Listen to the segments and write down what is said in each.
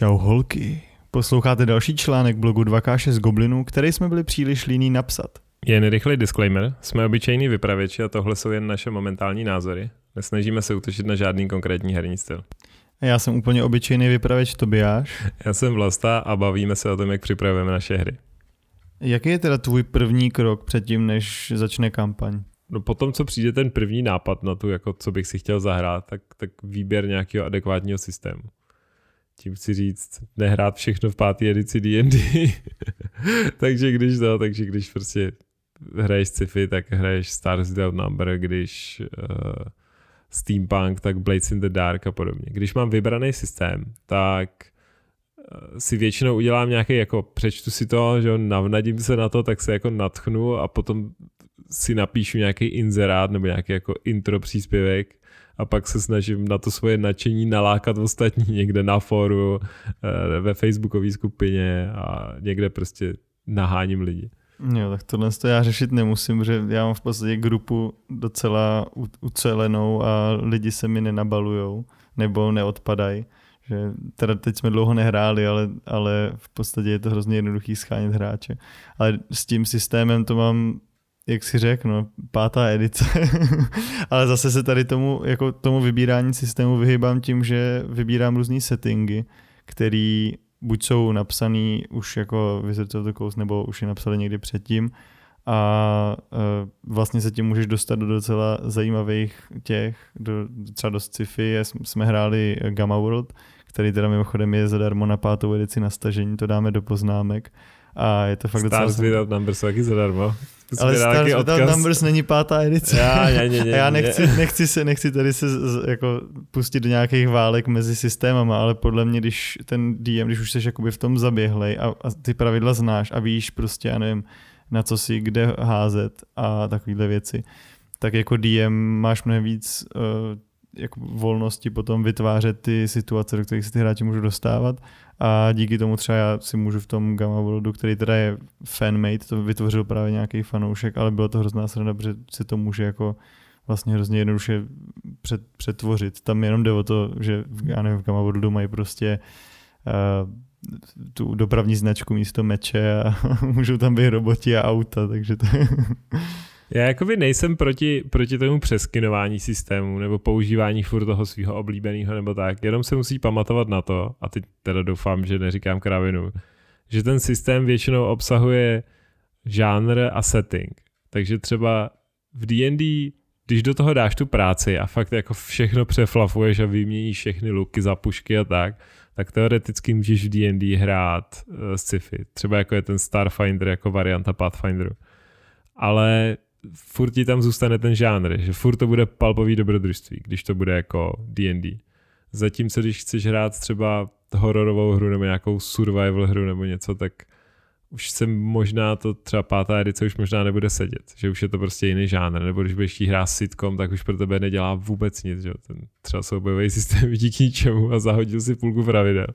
Čau holky. Posloucháte další článek blogu 2K6 Goblinů, který jsme byli příliš líní napsat. Jen rychlý disclaimer. Jsme obyčejní vypravěči a tohle jsou jen naše momentální názory. Nesnažíme se útočit na žádný konkrétní herní styl. Já jsem úplně obyčejný vypravěč Tobiáš. Já jsem Vlasta a bavíme se o tom, jak připravujeme naše hry. Jaký je teda tvůj první krok předtím, než začne kampaň? No potom, co přijde ten první nápad na tu, jako co bych si chtěl zahrát, tak, tak výběr nějakého adekvátního systému. Tím chci říct, nehrát všechno v páté edici D&D. takže když to, takže když prostě hraješ sci-fi, tak hraješ Stars Without Number, když uh, Steampunk, tak Blades in the Dark a podobně. Když mám vybraný systém, tak eh, si většinou udělám nějaký, jako přečtu si to, že navnadím se na to, tak se jako natchnu a potom si napíšu nějaký inzerát nebo nějaký jako intro příspěvek a pak se snažím na to svoje nadšení nalákat ostatní někde na fóru, eh, ve facebookové skupině a někde prostě naháním lidi. Jo, tak tohle to já řešit nemusím, protože já mám v podstatě grupu docela ucelenou a lidi se mi nenabalujou nebo neodpadají. Že teda teď jsme dlouho nehráli, ale, ale v podstatě je to hrozně jednoduchý schánět hráče. Ale s tím systémem to mám jak si řekl, no, pátá edice. Ale zase se tady tomu, jako tomu vybírání systému vyhýbám tím, že vybírám různé settingy, který buď jsou napsaný už jako Wizards of the Coast, nebo už je napsali někdy předtím a uh, vlastně se tím můžeš dostat do docela zajímavých těch, do, třeba do sci-fi, jsme hráli Gamma World, který teda mimochodem je zadarmo na pátou edici na stažení, to dáme do poznámek a je to fakt Stars docela... Without Numbers jsou taky zadarmo. Ale Stars Without Numbers není pátá edice. Já, ne, ne, ne, já nechci, nechci, se, nechci tady se jako pustit do nějakých válek mezi systémama, ale podle mě, když ten DM, když už jsi jakoby v tom zaběhlej a, a ty pravidla znáš a víš prostě, já nevím, na co si kde házet a takovéhle věci, tak jako DM máš mnohem víc uh, jako volnosti potom vytvářet ty situace, do kterých se ty hráči můžou dostávat a díky tomu třeba já si můžu v tom Gamma Worldu, který teda je fanmade, to vytvořil právě nějaký fanoušek, ale bylo to hrozná sranda, protože se to může jako vlastně hrozně jednoduše před, přetvořit. Tam jenom jde o to, že v, já nevím, v Gamma Worldu mají prostě uh, tu dopravní značku místo meče a můžou tam být roboti a auta, takže to Já jakoby nejsem proti, proti tomu přeskinování systému nebo používání furt toho svého oblíbeného nebo tak, jenom se musí pamatovat na to, a teď teda doufám, že neříkám kravinu, že ten systém většinou obsahuje žánr a setting. Takže třeba v D&D, když do toho dáš tu práci a fakt jako všechno přeflafuješ a vyměníš všechny luky za pušky a tak, tak teoreticky můžeš v D&D hrát uh, sci-fi. Třeba jako je ten Starfinder jako varianta Pathfinderu. Ale furt ti tam zůstane ten žánr, že furt to bude palpový dobrodružství, když to bude jako D&D. Zatímco když chceš hrát třeba hororovou hru nebo nějakou survival hru nebo něco, tak už se možná to třeba pátá edice už možná nebude sedět, že už je to prostě jiný žánr, nebo když budeš hrát sitcom, tak už pro tebe nedělá vůbec nic, že ten třeba soubojový systém k ničemu a zahodil si půlku pravidel.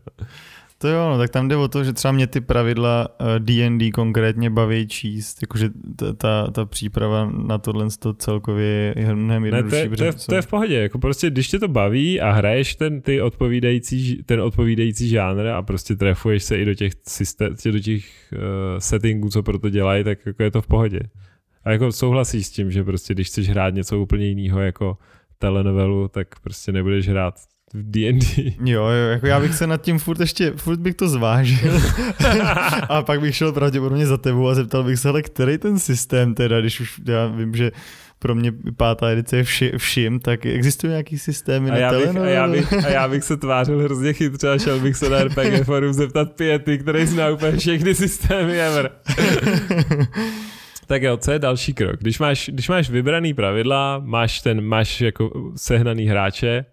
To jo, no, tak tam jde o to, že třeba mě ty pravidla D&D eh, konkrétně baví číst, jakože ta, ta, ta příprava na tohle to celkově je mnohem jednodušší. Ne, to, je, to, je, to je v pohodě, jako prostě když tě to baví a hraješ ten, ty odpovídající, ten odpovídající žánr a prostě trefuješ se i do těch, systém, do těch uh, settingů, co pro to dělají, tak jako je to v pohodě. A jako souhlasíš s tím, že prostě když chceš hrát něco úplně jiného jako telenovelu, tak prostě nebudeš hrát v D&D. Jo, jo, jako já bych se nad tím furt ještě, furt bych to zvážil. a pak bych šel pravděpodobně za tebou a zeptal bych se, ale který ten systém teda, když už já vím, že pro mě pátá edice je vši, všim, tak existují nějaký systémy a já bych, a, já bych, a já bych se tvářil hrozně chytře a šel bych se na RPG forum zeptat pěty, který zná úplně všechny systémy ever. Tak jo, co je další krok? Když máš, když máš vybraný pravidla, máš ten, máš jako sehnaný hráče,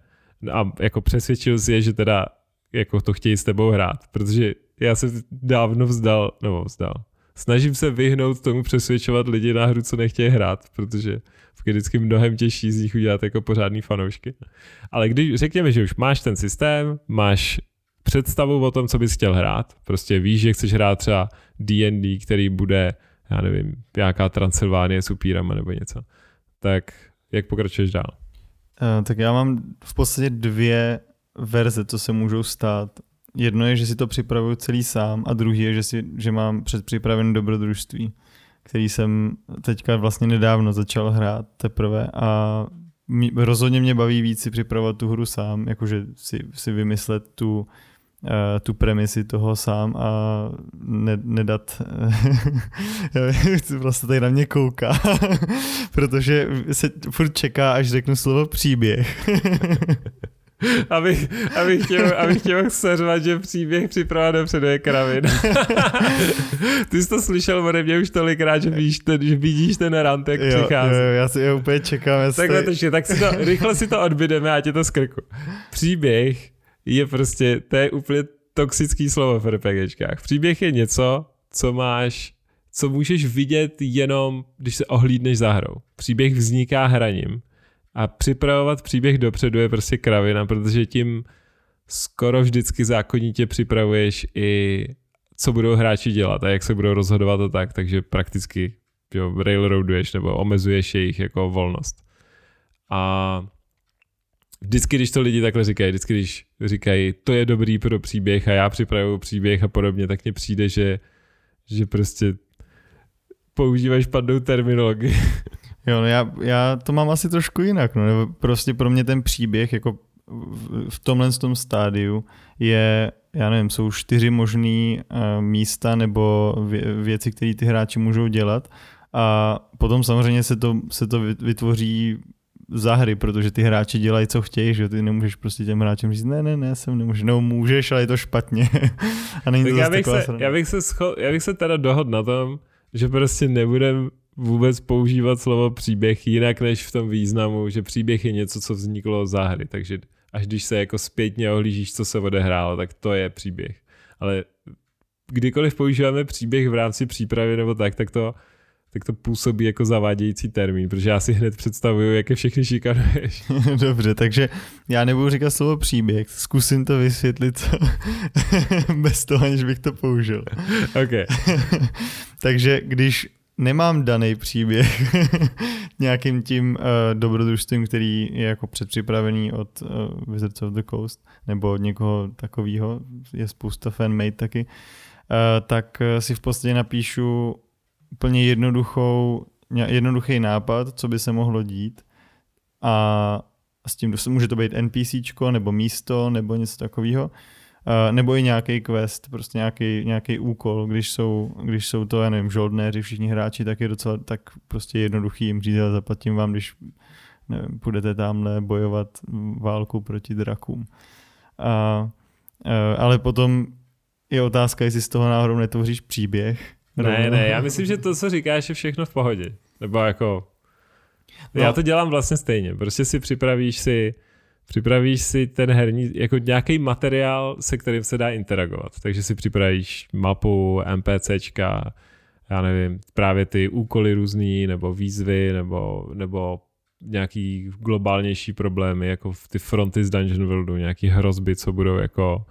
a jako přesvědčil si je, že teda jako to chtějí s tebou hrát, protože já se dávno vzdal, nebo vzdal. Snažím se vyhnout tomu přesvědčovat lidi na hru, co nechtějí hrát, protože vždycky mnohem těžší z nich udělat jako pořádný fanoušky. Ale když řekněme, že už máš ten systém, máš představu o tom, co bys chtěl hrát, prostě víš, že chceš hrát třeba D&D, který bude, já nevím, nějaká Transylvánie s upírama nebo něco, tak jak pokračuješ dál? Uh, tak já mám v podstatě dvě verze, co se můžou stát. jedno je, že si to připravuju celý sám a druhý je, že, si, že mám předpřipravené dobrodružství, který jsem teďka vlastně nedávno začal hrát teprve a mě, rozhodně mě baví víc si připravovat tu hru sám, jakože si, si vymyslet tu, tu premisi toho sám a ne, nedat, vlastně tady na mě kouká, protože se furt čeká, až řeknu slovo příběh. abych, abych, chtěl, abych chtěl seřvat, že příběh připravá dopředu je kravin. Ty jsi to slyšel ode mě už tolikrát, že vidíš ten, že vidíš ten rant, jak jo, přichází. Jo, já si je úplně čekám. Jestli... Takhle tak si to, rychle si to odbydeme a tě to skrku. Příběh je prostě, to je úplně toxický slovo v RPGčkách. Příběh je něco, co máš, co můžeš vidět jenom, když se ohlídneš za hrou. Příběh vzniká hraním a připravovat příběh dopředu je prostě kravina, protože tím skoro vždycky zákonitě připravuješ i co budou hráči dělat a jak se budou rozhodovat a tak, takže prakticky jo, railroaduješ nebo omezuješ jejich jako volnost. A vždycky, když to lidi takhle říkají, vždycky, když říkají, to je dobrý pro příběh a já připravuju příběh a podobně, tak mně přijde, že, že prostě používáš špatnou terminologii. Jo, no já, já to mám asi trošku jinak. No. Prostě pro mě ten příběh jako v, tomhle tom stádiu je, já nevím, jsou čtyři možný uh, místa nebo vě, věci, které ty hráči můžou dělat a potom samozřejmě se to, se to vytvoří za hry, protože ty hráči dělají, co chtějí, že ty nemůžeš prostě těm hráčům říct, ne, ne, ne, jsem nemůžu, no můžeš, ale je to špatně. a není tak to já, bych se, já, bych se scho- já bych se teda dohodl na tom, že prostě nebudem vůbec používat slovo příběh jinak než v tom významu, že příběh je něco, co vzniklo za hry, takže až když se jako zpětně ohlížíš, co se odehrálo, tak to je příběh. Ale kdykoliv používáme příběh v rámci přípravy nebo tak, tak to, tak to působí jako zavádějící termín, protože já si hned představuju, jak je všechny šikanuješ. Dobře, takže já nebudu říkat slovo příběh, zkusím to vysvětlit bez toho, aniž bych to použil. Okay. takže když nemám daný příběh nějakým tím uh, dobrodružstvím, který je jako předpřipravený od uh, Wizards of the Coast nebo od někoho takového, je spousta fanmade taky, uh, tak si v podstatě napíšu úplně jednoduchou, jednoduchý nápad, co by se mohlo dít a s tím může to být NPCčko nebo místo nebo něco takového nebo i nějaký quest, prostě nějaký, nějaký úkol, když jsou, když jsou to, já nevím, žoldnéři, všichni hráči, tak je docela tak prostě jednoduchý jim říct, zaplatím vám, když nevím, půjdete tamhle bojovat válku proti drakům. A, ale potom je otázka, jestli z toho náhodou netvoříš příběh. Ne, ne, já myslím, že to, co říkáš, je všechno v pohodě. Nebo jako... No. Já to dělám vlastně stejně. Prostě si připravíš si připravíš si ten herní, jako nějaký materiál, se kterým se dá interagovat. Takže si připravíš mapu, NPCčka, já nevím, právě ty úkoly různý, nebo výzvy, nebo, nebo nějaký globálnější problémy, jako ty fronty z Dungeon Worldu, nějaký hrozby, co budou jako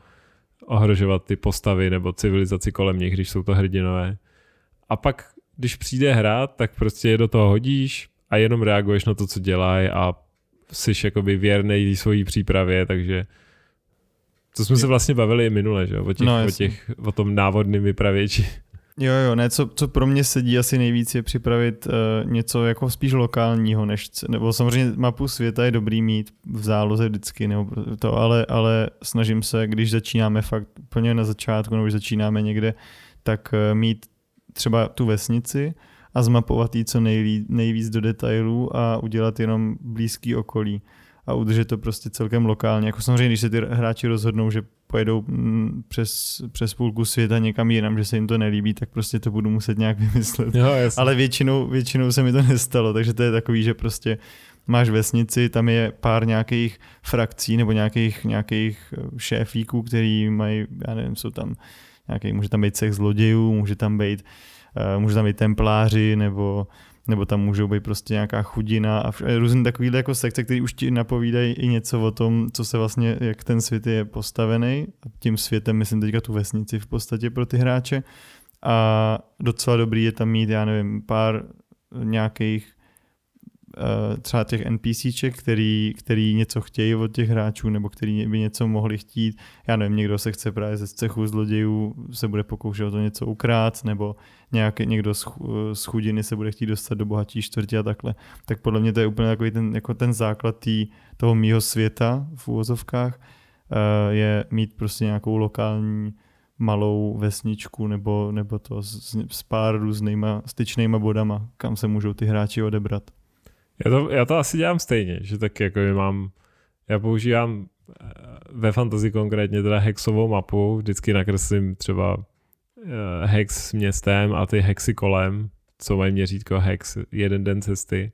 ohrožovat ty postavy nebo civilizaci kolem nich, když jsou to hrdinové. A pak, když přijde hra, tak prostě je do toho hodíš a jenom reaguješ na to, co dělají a jsi jakoby věrnej svojí přípravě, takže to jsme se vlastně bavili i minule, že? O, těch, no, o, těch, o tom návodným vypravěči. Jo, jo, ne, co, co pro mě sedí asi nejvíc je připravit uh, něco jako spíš lokálního, než, nebo samozřejmě mapu světa je dobrý mít v záloze vždycky, nebo to, ale, ale snažím se, když začínáme fakt úplně na začátku, nebo když začínáme někde, tak uh, mít třeba tu vesnici, a zmapovat jí co nejlí, nejvíc do detailů a udělat jenom blízký okolí a udržet to prostě celkem lokálně. Jako samozřejmě, když se ty hráči rozhodnou, že pojedou mm, přes, přes půlku světa někam jinam, že se jim to nelíbí, tak prostě to budu muset nějak vymyslet. Jo, Ale většinou, většinou se mi to nestalo, takže to je takový, že prostě máš vesnici, tam je pár nějakých frakcí nebo nějakých, nějakých eh, šéfíků, který mají, já nevím, jsou tam nějaký, může tam být sex zlodějů, může tam být Eh, může tam být templáři, nebo, nebo tam můžou být prostě nějaká chudina a různé takovýhle jako sekce, které už ti napovídají i něco o tom, co se vlastně, jak ten svět je postavený. A tím světem myslím teďka tu vesnici v podstatě pro ty hráče. A docela dobrý je tam mít, já nevím, pár nějakých třeba těch NPCček, který, který něco chtějí od těch hráčů, nebo který by něco mohli chtít. Já nevím, někdo se chce právě ze cechu zlodějů, se bude pokoušet o to něco ukrát, nebo nějak, někdo z, z chudiny se bude chtít dostat do bohatí čtvrtě a takhle. Tak podle mě to je úplně takový ten, jako ten základ tý, toho mýho světa v úvozovkách, uh, je mít prostě nějakou lokální malou vesničku nebo, nebo to s, s pár různýma styčnýma bodama, kam se můžou ty hráči odebrat. Já to, já to asi dělám stejně, že tak jako mám, já používám eh, ve fantasy konkrétně teda hexovou mapu, vždycky nakreslím třeba eh, hex s městem a ty hexy kolem, co mají měřítko hex, jeden den cesty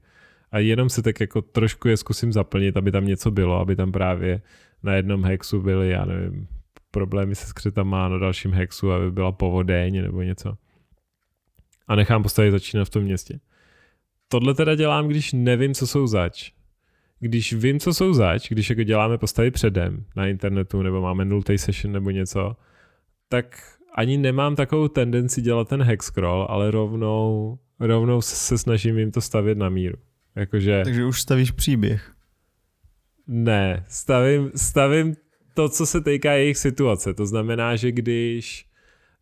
a jenom se tak jako trošku je zkusím zaplnit, aby tam něco bylo, aby tam právě na jednom hexu byly, já nevím, problémy se skřetama na dalším hexu, aby byla povodeň nebo něco. A nechám postavit začínat v tom městě. Tohle teda dělám, když nevím, co jsou zač. Když vím, co jsou zač, když jako děláme postavy předem na internetu nebo máme nultý session nebo něco, tak ani nemám takovou tendenci dělat ten hex scroll, ale rovnou, rovnou se snažím jim to stavět na míru. Jakože... Takže už stavíš příběh. Ne, stavím, stavím to, co se týká jejich situace. To znamená, že když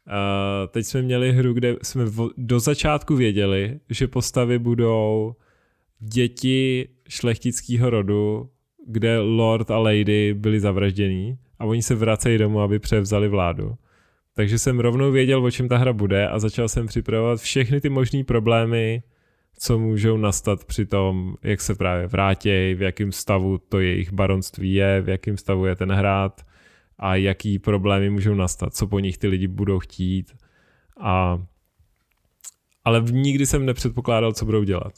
uh, teď jsme měli hru, kde jsme do začátku věděli, že postavy budou děti šlechtického rodu, kde lord a lady byli zavraždění a oni se vracejí domů, aby převzali vládu. Takže jsem rovnou věděl, o čem ta hra bude a začal jsem připravovat všechny ty možné problémy, co můžou nastat při tom, jak se právě vrátí, v jakém stavu to jejich baronství je, v jakém stavu je ten hrad a jaký problémy můžou nastat, co po nich ty lidi budou chtít. A, ale nikdy jsem nepředpokládal, co budou dělat.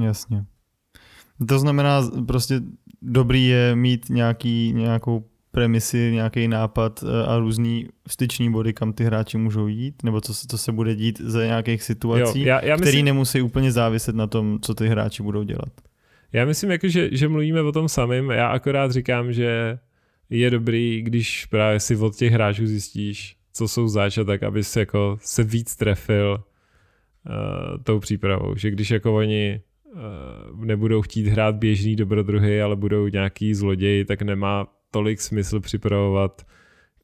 Jasně. To znamená, prostě dobrý je mít nějaký, nějakou premisy, nějaký nápad eh, a různý styční body, kam ty hráči můžou jít, nebo co, co se bude dít za nějakých situací, jo, já, já myslím, který nemusí úplně záviset na tom, co ty hráči budou dělat. Já myslím, jako, že, že mluvíme o tom samém, já akorát říkám, že je dobrý, když právě si od těch hráčů zjistíš, co jsou zač tak, aby se, jako, se víc trefil uh, tou přípravou. Že když jako oni uh, nebudou chtít hrát běžný dobrodruhy, ale budou nějaký zloději, tak nemá tolik smysl připravovat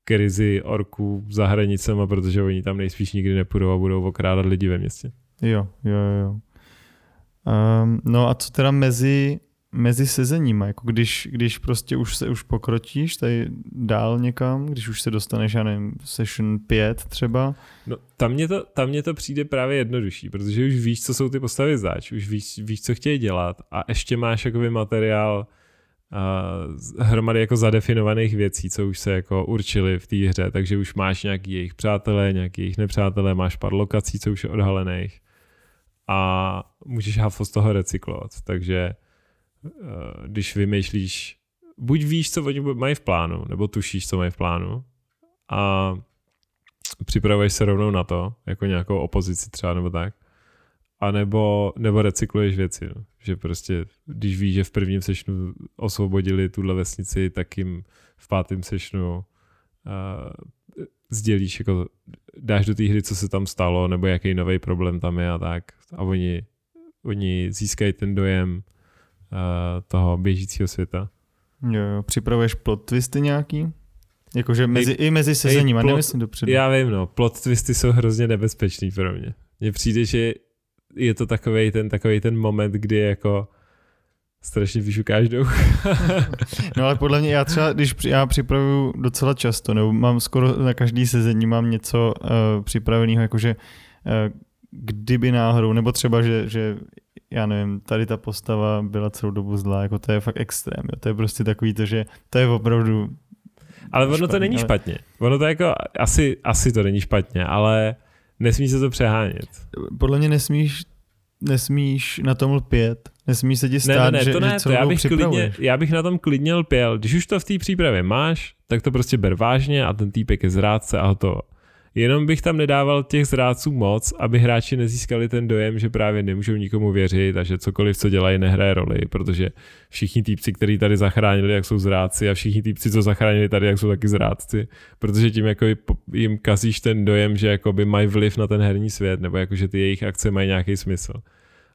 krizi orků za hranicema, protože oni tam nejspíš nikdy nepůjdou a budou okrádat lidi ve městě. Jo, jo, jo. Um, no a co teda mezi, mezi sezeníma, jako když, když prostě už se už pokročíš tady dál někam, když už se dostaneš, já nevím, session 5 třeba? No tam mě to, tam mě to přijde právě jednodušší, protože už víš, co jsou ty postavy zač, už víš, víš co chtějí dělat a ještě máš jakoby materiál, hromady jako zadefinovaných věcí, co už se jako určili v té hře, takže už máš nějaký jejich přátelé, nějaký jejich nepřátelé, máš pár lokací, co už je odhalených a můžeš hafo z toho recyklovat, takže když vymýšlíš, buď víš, co oni mají v plánu, nebo tušíš, co mají v plánu a připravuješ se rovnou na to, jako nějakou opozici třeba nebo tak, a nebo, nebo recykluješ věci. No. Že prostě, když víš, že v prvním sešnu osvobodili tuhle vesnici, tak jim v pátém sešnu uh, sdělíš, jako dáš do té hry, co se tam stalo, nebo jaký nový problém tam je a tak. A oni, oni získají ten dojem toho běžícího světa. Jo, jo. Připravuješ plot twisty nějaký? Jakože mezi, i, i mezi sezením, nemyslím dopředu. Já vím, no. Plot twisty jsou hrozně nebezpečný pro mě. Mně přijde, že je to takový ten, takový ten moment, kdy jako strašně vyšukáš do No ale podle mě, já třeba, když já připravuju docela často, nebo mám skoro na každý sezení mám něco uh, připraveného, jakože uh, kdyby náhodou, nebo třeba, že, že já nevím, tady ta postava byla celou dobu zlá, jako to je fakt extrém, jo. to je prostě takový to, že to je opravdu ale ono špatně, to není ale... špatně. Ono to jako, asi, asi to není špatně, ale Nesmíš se to přehánět. Podle mě nesmíš, nesmíš na tom lpět. Nesmíš se ti stát, ne, ne, ne, to že, ne, že to já bych, klidně, já bych na tom klidně lpěl. Když už to v té přípravě máš, tak to prostě ber vážně a ten týpek je zrádce a hotovo. Jenom bych tam nedával těch zrádců moc, aby hráči nezískali ten dojem, že právě nemůžou nikomu věřit a že cokoliv, co dělají, nehraje roli, protože všichni týpci, kteří tady zachránili, jak jsou zrádci a všichni týpci, co zachránili tady, jak jsou taky zrádci, protože tím jako jim kazíš ten dojem, že by mají vliv na ten herní svět nebo jako, že ty jejich akce mají nějaký smysl.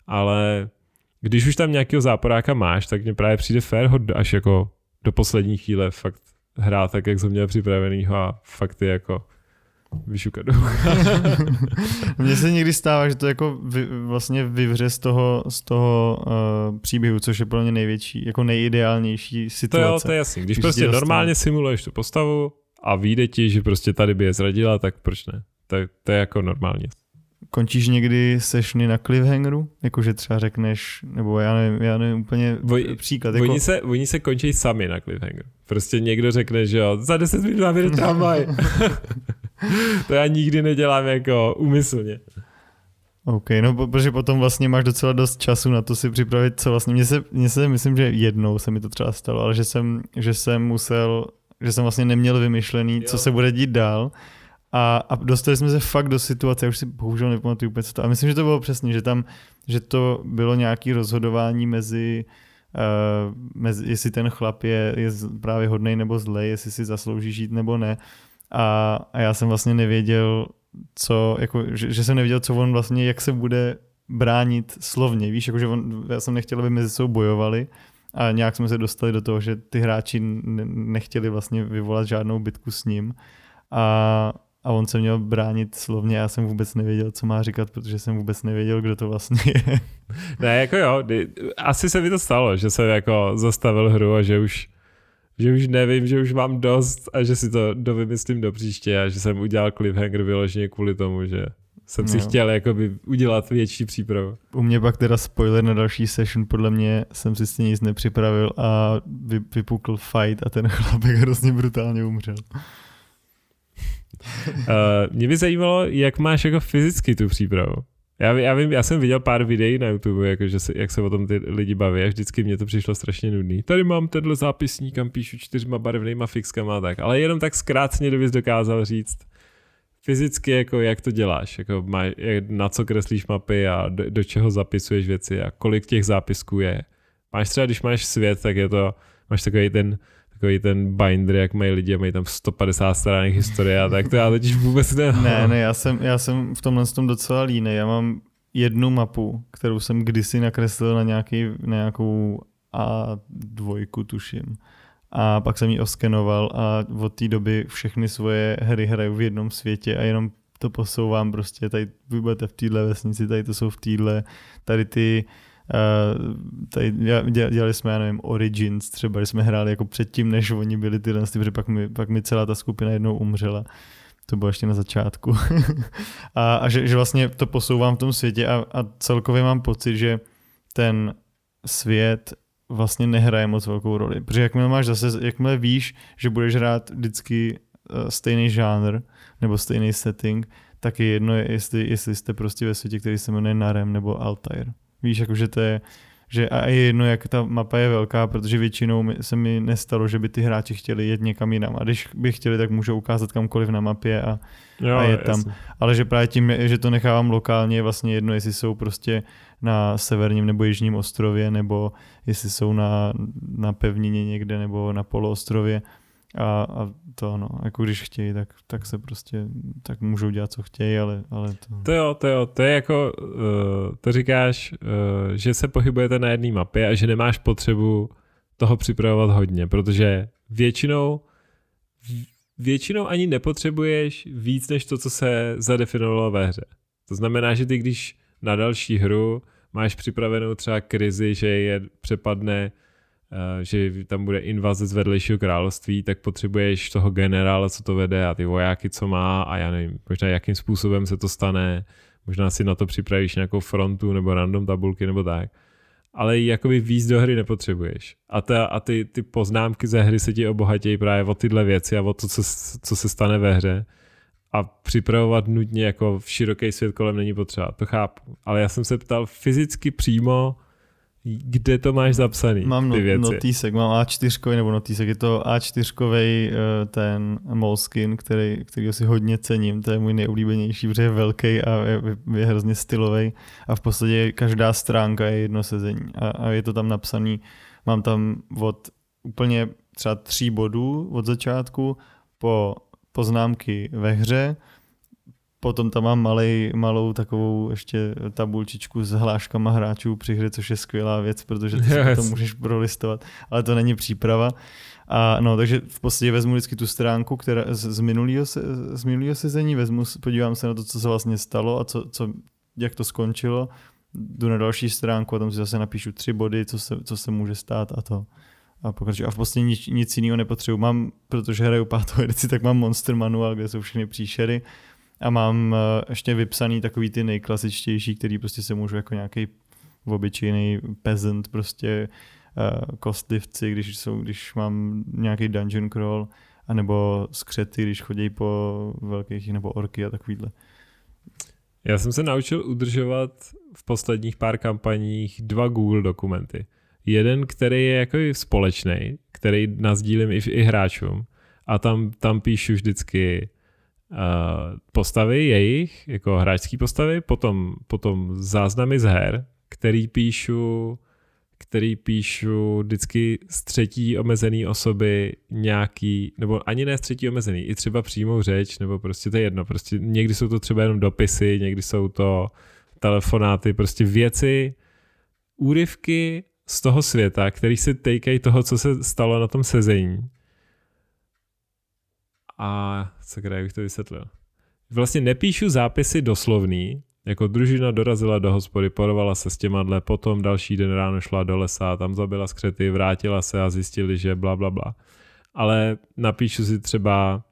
Ale když už tam nějakého záporáka máš, tak mě právě přijde fair ho až jako do poslední chvíle fakt hrát tak, jak jsem měl připravenýho a fakt je jako vyšukat do Mně se někdy stává, že to jako vy, vlastně vyvře z toho, z toho uh, příběhu, což je pro mě největší, jako nejideálnější situace. To jo, to je jasný. Když, Když prostě normálně simuluješ tu postavu a vyjde ti, že prostě tady by je zradila, tak proč ne? To, to je jako normálně. Končíš někdy sešny na cliffhangeru? Jakože třeba řekneš, nebo já nevím, já nevím úplně Voj, příklad. Jako... Oni, se, oni se končí sami na cliffhangeru. Prostě někdo řekne, že jo, za 10 minut máme tramvaj. to já nikdy nedělám jako úmyslně. OK, no protože potom vlastně máš docela dost času na to si připravit, co vlastně, mně se, mně se myslím, že jednou se mi to třeba stalo, ale že jsem, že jsem musel, že jsem vlastně neměl vymyšlený, jo. co se bude dít dál a, a dostali jsme se fakt do situace, já už si bohužel nepamatuju úplně co to, a myslím, že to bylo přesně, že tam, že to bylo nějaké rozhodování mezi, uh, mezi, jestli ten chlap je, je právě hodnej nebo zlej, jestli si zaslouží žít nebo ne a, a já jsem vlastně nevěděl, co, jako, že, že jsem nevěděl, co on vlastně, jak se bude bránit slovně, víš, jakože on, já jsem nechtěl, aby mezi sebou bojovali a nějak jsme se dostali do toho, že ty hráči nechtěli vlastně vyvolat žádnou bitku s ním a, a on se měl bránit slovně, já jsem vůbec nevěděl, co má říkat, protože jsem vůbec nevěděl, kdo to vlastně je. Ne, jako jo, asi se mi to stalo, že jsem jako zastavil hru a že už že už nevím, že už mám dost a že si to dovymyslím do příště a že jsem udělal cliffhanger vyloženě kvůli tomu, že jsem si no. chtěl jakoby udělat větší přípravu. U mě pak teda spoiler na další session, podle mě jsem si s tím nic nepřipravil a vy, vypukl fight a ten chlapek hrozně brutálně umřel. uh, mě by zajímalo, jak máš jako fyzicky tu přípravu. Já, já, vím, já jsem viděl pár videí na YouTube, jako, že se, jak se o tom ty lidi baví a vždycky mě to přišlo strašně nudný. Tady mám tenhle zápisník, kam píšu čtyřma barevnýma fixkama a tak, ale jenom tak zkráceně, kdybys dokázal říct fyzicky, jako jak to děláš, jako má, jak, na co kreslíš mapy a do, do čeho zapisuješ věci a kolik těch zápisků je. Máš třeba, když máš svět, tak je to, máš takový ten takový ten binder, jak mají lidi, mají tam 150 stránek historie a tak to já totiž vůbec nemám. Ne, ne, já jsem, já jsem v tomhle tom docela líný. Já mám jednu mapu, kterou jsem kdysi nakreslil na, nějaký, na nějakou A2, tuším. A pak jsem ji oskenoval a od té doby všechny svoje hry hraju v jednom světě a jenom to posouvám prostě, tady vy budete v téhle vesnici, tady to jsou v téhle, tady ty tady dělali jsme, já nevím, Origins třeba, když jsme hráli jako předtím, než oni byli tyhle, protože pak mi, pak mi celá ta skupina jednou umřela. To bylo ještě na začátku. a, a že, že vlastně to posouvám v tom světě a, a celkově mám pocit, že ten svět vlastně nehraje moc velkou roli. Protože jakmile máš zase, jakmile víš, že budeš hrát vždycky uh, stejný žánr nebo stejný setting, tak je jedno, jestli, jestli jste prostě ve světě, který se jmenuje Narem nebo Altair. Víš, jakože to je, že a je jedno, jak ta mapa je velká, protože většinou se mi nestalo, že by ty hráči chtěli jet někam jinam. A když by chtěli, tak můžou ukázat kamkoliv na mapě a, jo, a je tam. Jasný. Ale že právě tím, že to nechávám lokálně, je vlastně jedno, jestli jsou prostě na severním nebo jižním ostrově, nebo jestli jsou na, na pevnině někde, nebo na poloostrově. A, a to no, jako když chtějí, tak, tak se prostě, tak můžou dělat, co chtějí, ale, ale to... To jo, to jo, to je jako, uh, to říkáš, uh, že se pohybujete na jedné mapě a že nemáš potřebu toho připravovat hodně, protože většinou většinou ani nepotřebuješ víc než to, co se zadefinovalo ve hře. To znamená, že ty když na další hru máš připravenou třeba krizi, že je přepadne Eh, že tam bude invaze z vedlejšího království, tak potřebuješ toho generála, co to vede a ty vojáky, co má a já nevím, možná jakým způsobem se to stane, možná si na to připravíš nějakou frontu nebo random tabulky nebo tak. Ale jakoby víc do hry nepotřebuješ. A, ta, a ty, ty poznámky ze hry se ti obohatějí právě o tyhle věci a o to, co, co se stane ve hře. A připravovat nutně jako v široký svět kolem není potřeba, to chápu. Ale já jsem se ptal fyzicky přímo, kde to máš zapsaný, Mám ty věci? notísek, mám A4, nebo notísek, je to A4 eh, ten Moleskin, který, který si hodně cením, to je můj nejoblíbenější, protože je velký a je, je hrozně stylový a v podstatě každá stránka je jedno sezení a, a je to tam napsaný, mám tam od úplně třeba tří bodů od začátku po poznámky ve hře, potom tam mám malej, malou takovou ještě tabulčičku s hláškama hráčů při hře, což je skvělá věc, protože ty yes. to můžeš prolistovat, ale to není příprava. A no, takže v podstatě vezmu vždycky tu stránku, která z, z, minulého, z minulého sezení, vezmu, podívám se na to, co se vlastně stalo a co, co, jak to skončilo, jdu na další stránku a tam si zase napíšu tři body, co se, co se může stát a to a pokračuju. A v podstatě nic, nic jiného nepotřebuji. Mám, protože hraju pátou edici, tak mám Monster Manual, kde jsou všechny příšery a mám eh, ještě vypsaný takový ty nejklasičtější, který prostě se můžu jako nějaký obyčejný peasant prostě uh, kostlivci, když, jsou, když mám nějaký dungeon crawl, anebo skřety, když chodí po velkých, nebo orky a takovýhle. Já jsem se naučil udržovat v posledních pár kampaních dva Google dokumenty. Jeden, který je jako společný, který nazdílím i, i hráčům a tam, tam píšu vždycky postavy jejich, jako hráčský postavy, potom, potom záznamy z her, který píšu který píšu vždycky z třetí omezený osoby nějaký, nebo ani ne z třetí omezený, i třeba přímou řeč, nebo prostě to je jedno, prostě někdy jsou to třeba jenom dopisy, někdy jsou to telefonáty, prostě věci, úryvky z toho světa, který se týkají toho, co se stalo na tom sezení. A co kde bych to vysvětlil? Vlastně nepíšu zápisy doslovný, jako družina dorazila do hospody, porovala se s těma dle, potom další den ráno šla do lesa, tam zabila skřety, vrátila se a zjistili, že bla, bla, bla. Ale napíšu si třeba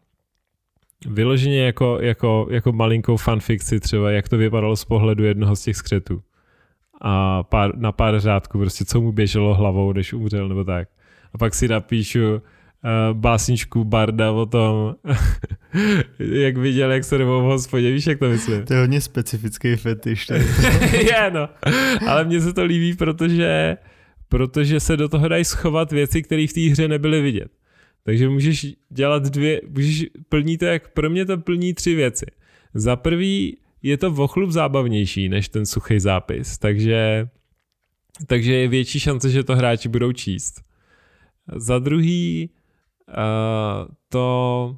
vyloženě jako, jako, jako malinkou fanfikci třeba, jak to vypadalo z pohledu jednoho z těch skřetů. A pár, na pár řádků prostě, co mu běželo hlavou, než umřel nebo tak. A pak si napíšu, básničku Barda o tom, jak viděl, jak se jdou v hospodě, víš, jak to myslím? To je hodně specifický fetiš. je, no. Ale mně se to líbí, protože, protože se do toho dají schovat věci, které v té hře nebyly vidět. Takže můžeš dělat dvě, můžeš, plní to jak, pro mě to plní tři věci. Za prvý je to vochlup zábavnější než ten suchý zápis, takže, takže je větší šance, že to hráči budou číst. Za druhý to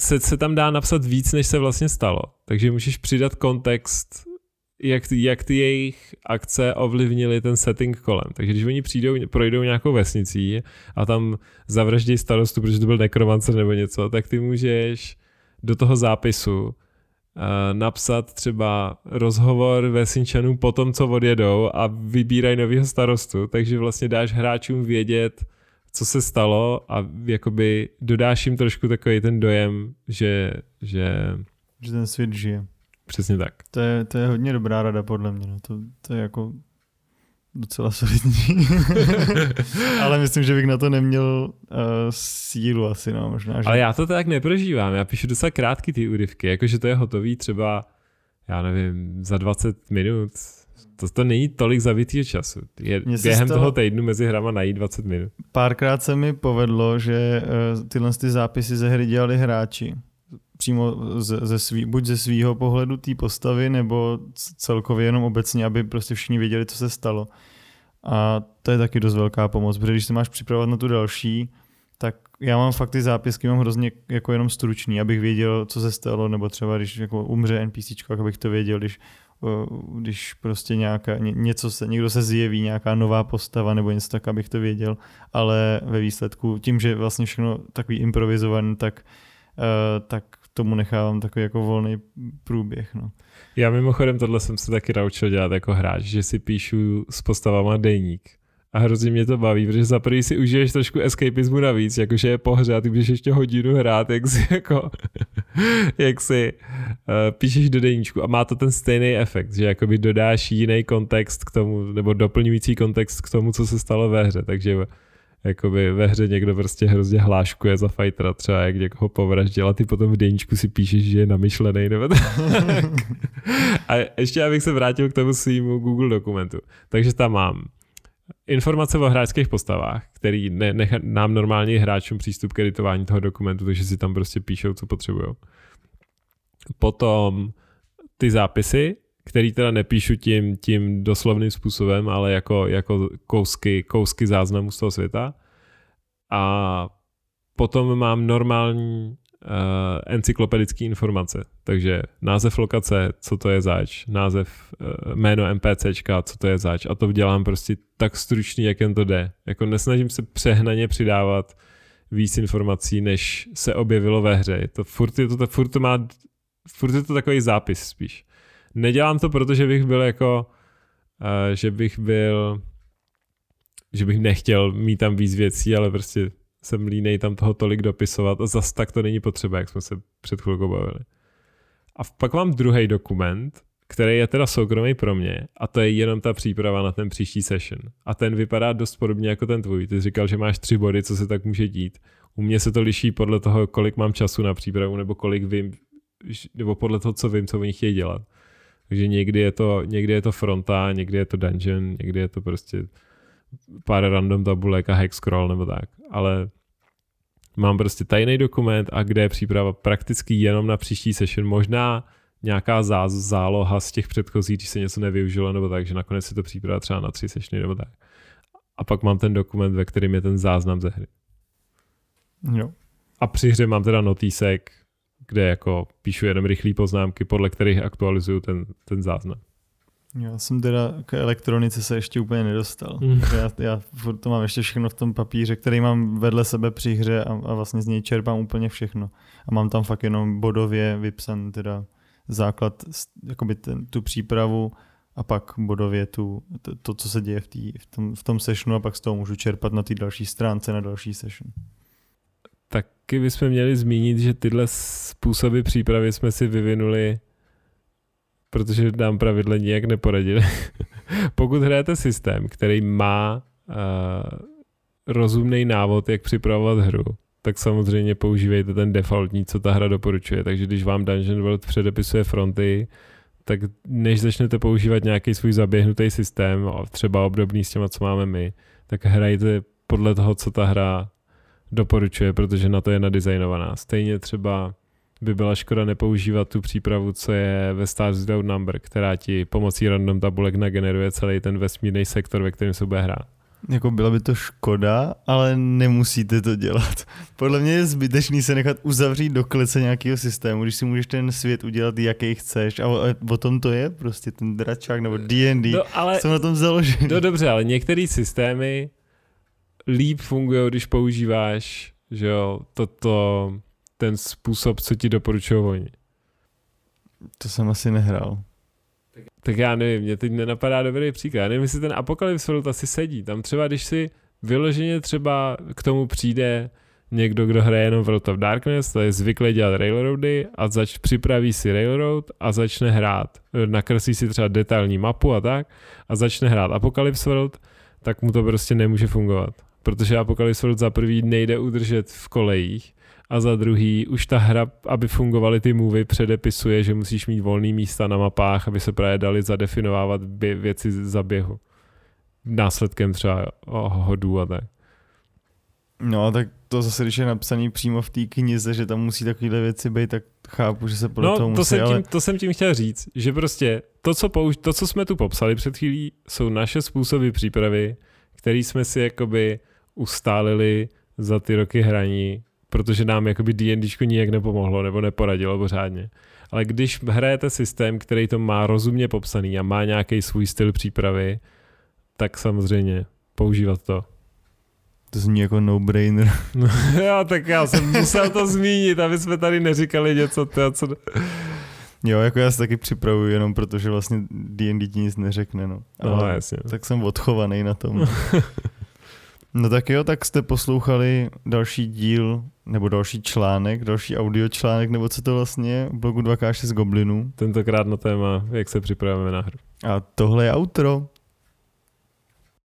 se, se tam dá napsat víc, než se vlastně stalo. Takže můžeš přidat kontext, jak, jak ty jejich akce ovlivnily ten setting kolem. Takže když oni přijdou, projdou nějakou vesnicí a tam zavraždí starostu, protože to byl nekromancer nebo něco, tak ty můžeš do toho zápisu uh, napsat třeba rozhovor vesničanů po tom, co odjedou a vybírají nového starostu, takže vlastně dáš hráčům vědět, co se stalo a jakoby dodáš jim trošku takový ten dojem, že, že... Že ten svět žije. Přesně tak. To je, to je hodně dobrá rada podle mě. No. To, to je jako docela solidní. Ale myslím, že bych na to neměl uh, sílu asi, no, možná. Že... Ale já to tak neprožívám, já píšu docela krátky ty úryvky, jakože to je hotový třeba, já nevím, za 20 minut, to, to není tolik zavitýho času. Je během stalo, toho týdnu mezi hrama najít 20 minut. Párkrát se mi povedlo, že uh, tyhle ty zápisy ze hry dělali hráči. Přímo ze, ze svý, buď ze svého pohledu té postavy, nebo celkově jenom obecně, aby prostě všichni věděli, co se stalo. A to je taky dost velká pomoc, protože když se máš připravovat na tu další, tak já mám fakt ty zápisky, mám hrozně jako jenom stručný, abych věděl, co se stalo, nebo třeba když jako umře NPC, abych to věděl, když když prostě nějaká, něco se, někdo se zjeví, nějaká nová postava nebo něco tak, abych to věděl, ale ve výsledku tím, že vlastně všechno takový improvizovaný, tak, uh, tak tomu nechávám takový jako volný průběh. No. Já mimochodem tohle jsem se taky naučil dělat jako hráč, že si píšu s postavama deník a hrozně mě to baví, protože za prvý si užiješ trošku escapismu navíc, jakože je pohře a ty budeš ještě hodinu hrát, jak si jako, jak si uh, píšeš do deníčku a má to ten stejný efekt, že jakoby dodáš jiný kontext k tomu, nebo doplňující kontext k tomu, co se stalo ve hře, takže jakoby ve hře někdo prostě hrozně hláškuje za fightera třeba, jak někoho povraždil a ty potom v deníčku si píšeš, že je namyšlený nebo tak. a ještě abych se vrátil k tomu svýmu Google dokumentu. Takže tam mám informace o hráčských postavách, který ne, nech, nám normálně hráčům přístup k editování toho dokumentu, takže si tam prostě píšou, co potřebují. Potom ty zápisy, který teda nepíšu tím, tím doslovným způsobem, ale jako, jako kousky, kousky záznamů z toho světa. A potom mám normální encyklopedické informace. Takže název lokace, co to je zač, název, uh, jméno NPCčka, co to je zač. A to dělám prostě tak stručný, jak jen to jde. Jako nesnažím se přehnaně přidávat víc informací, než se objevilo ve hře. To furt, je to, to, furt, to má, furt je to takový zápis spíš. Nedělám to, protože bych byl jako, uh, že bych byl, že bych nechtěl mít tam víc věcí, ale prostě jsem línej tam toho tolik dopisovat a zas tak to není potřeba, jak jsme se před chvilkou bavili. A pak mám druhý dokument, který je teda soukromý pro mě a to je jenom ta příprava na ten příští session. A ten vypadá dost podobně jako ten tvůj. Ty jsi říkal, že máš tři body, co se tak může dít. U mě se to liší podle toho, kolik mám času na přípravu nebo kolik vím, nebo podle toho, co vím, co oni chtějí dělat. Takže někdy je to, někdy je to fronta, někdy je to dungeon, někdy je to prostě pár random tabulek a hex scroll nebo tak. Ale mám prostě tajný dokument a kde je příprava prakticky jenom na příští session. Možná nějaká zá, záloha z těch předchozích, když se něco nevyužilo nebo tak, že nakonec je to příprava třeba na tři sessiony nebo tak. A pak mám ten dokument, ve kterém je ten záznam ze hry. Jo. A při hře mám teda notísek, kde jako píšu jenom rychlé poznámky, podle kterých aktualizuju ten, ten záznam. Já jsem teda k elektronice se ještě úplně nedostal. Mm. Já, já furt to mám ještě všechno v tom papíře, který mám vedle sebe při hře a, a vlastně z něj čerpám úplně všechno. A mám tam fakt jenom bodově vypsan teda základ, jakoby ten, tu přípravu a pak bodově tu, to, to co se děje v, tý, v, tom, v tom sessionu a pak z toho můžu čerpat na té další stránce na další session. Taky bychom měli zmínit, že tyhle způsoby přípravy jsme si vyvinuli protože nám pravidle nijak neporadili. Pokud hrajete systém, který má uh, rozumný návod, jak připravovat hru, tak samozřejmě používejte ten defaultní, co ta hra doporučuje. Takže když vám Dungeon World předepisuje fronty, tak než začnete používat nějaký svůj zaběhnutý systém, třeba obdobný s těma, co máme my, tak hrajte podle toho, co ta hra doporučuje, protože na to je nadizajnovaná. Stejně třeba by byla škoda nepoužívat tu přípravu, co je ve Stars Without Number, která ti pomocí random tabulek nageneruje celý ten vesmírný sektor, ve kterém se bude hrát. Jako byla by to škoda, ale nemusíte to dělat. Podle mě je zbytečný se nechat uzavřít do klece nějakého systému, když si můžeš ten svět udělat, jaký chceš. A o, o tom to je prostě ten dračák nebo D&D. No, ale, jsou na tom založený. No dobře, ale některé systémy líp fungují, když používáš že jo, toto ten způsob, co ti doporučují oni. To jsem asi nehrál. Tak já nevím, mě teď nenapadá dobrý příklad. Já nevím, jestli ten Apocalypse World asi sedí. Tam třeba, když si vyloženě třeba k tomu přijde někdo, kdo hraje jenom World of Darkness, to je zvyklý dělat railroady a zač připraví si railroad a začne hrát. Nakreslí si třeba detailní mapu a tak a začne hrát Apocalypse World, tak mu to prostě nemůže fungovat. Protože Apocalypse World za prvý nejde udržet v kolejích a za druhý už ta hra, aby fungovaly ty movie, předepisuje, že musíš mít volné místa na mapách, aby se právě dali zadefinovávat věci za běhu. Následkem třeba hodů a tak. No tak to zase, když je napsaný přímo v té knize, že tam musí takovéhle věci být, tak chápu, že se podle no, toho musí, to jsem ale... tím, to jsem tím chtěl říct, že prostě to co, použ- to, co jsme tu popsali před chvílí, jsou naše způsoby přípravy, které jsme si jakoby ustálili za ty roky hraní protože nám jakoby D&Dčko nijak nepomohlo nebo neporadilo pořádně. Ale když hrajete systém, který to má rozumně popsaný a má nějaký svůj styl přípravy, tak samozřejmě používat to. To zní jako no-brainer. No, jo, tak já jsem musel to zmínit, aby jsme tady neříkali něco, to, co... Jo, jako já se taky připravuju jenom protože vlastně D&D ti nic neřekne, no. no Ale no, jasně. Tak jsem odchovaný na tom. No tak jo, tak jste poslouchali další díl, nebo další článek, další audio článek, nebo co to vlastně je, blogu 2K6 Goblinů. Tentokrát na téma, jak se připravujeme na hru. A tohle je outro.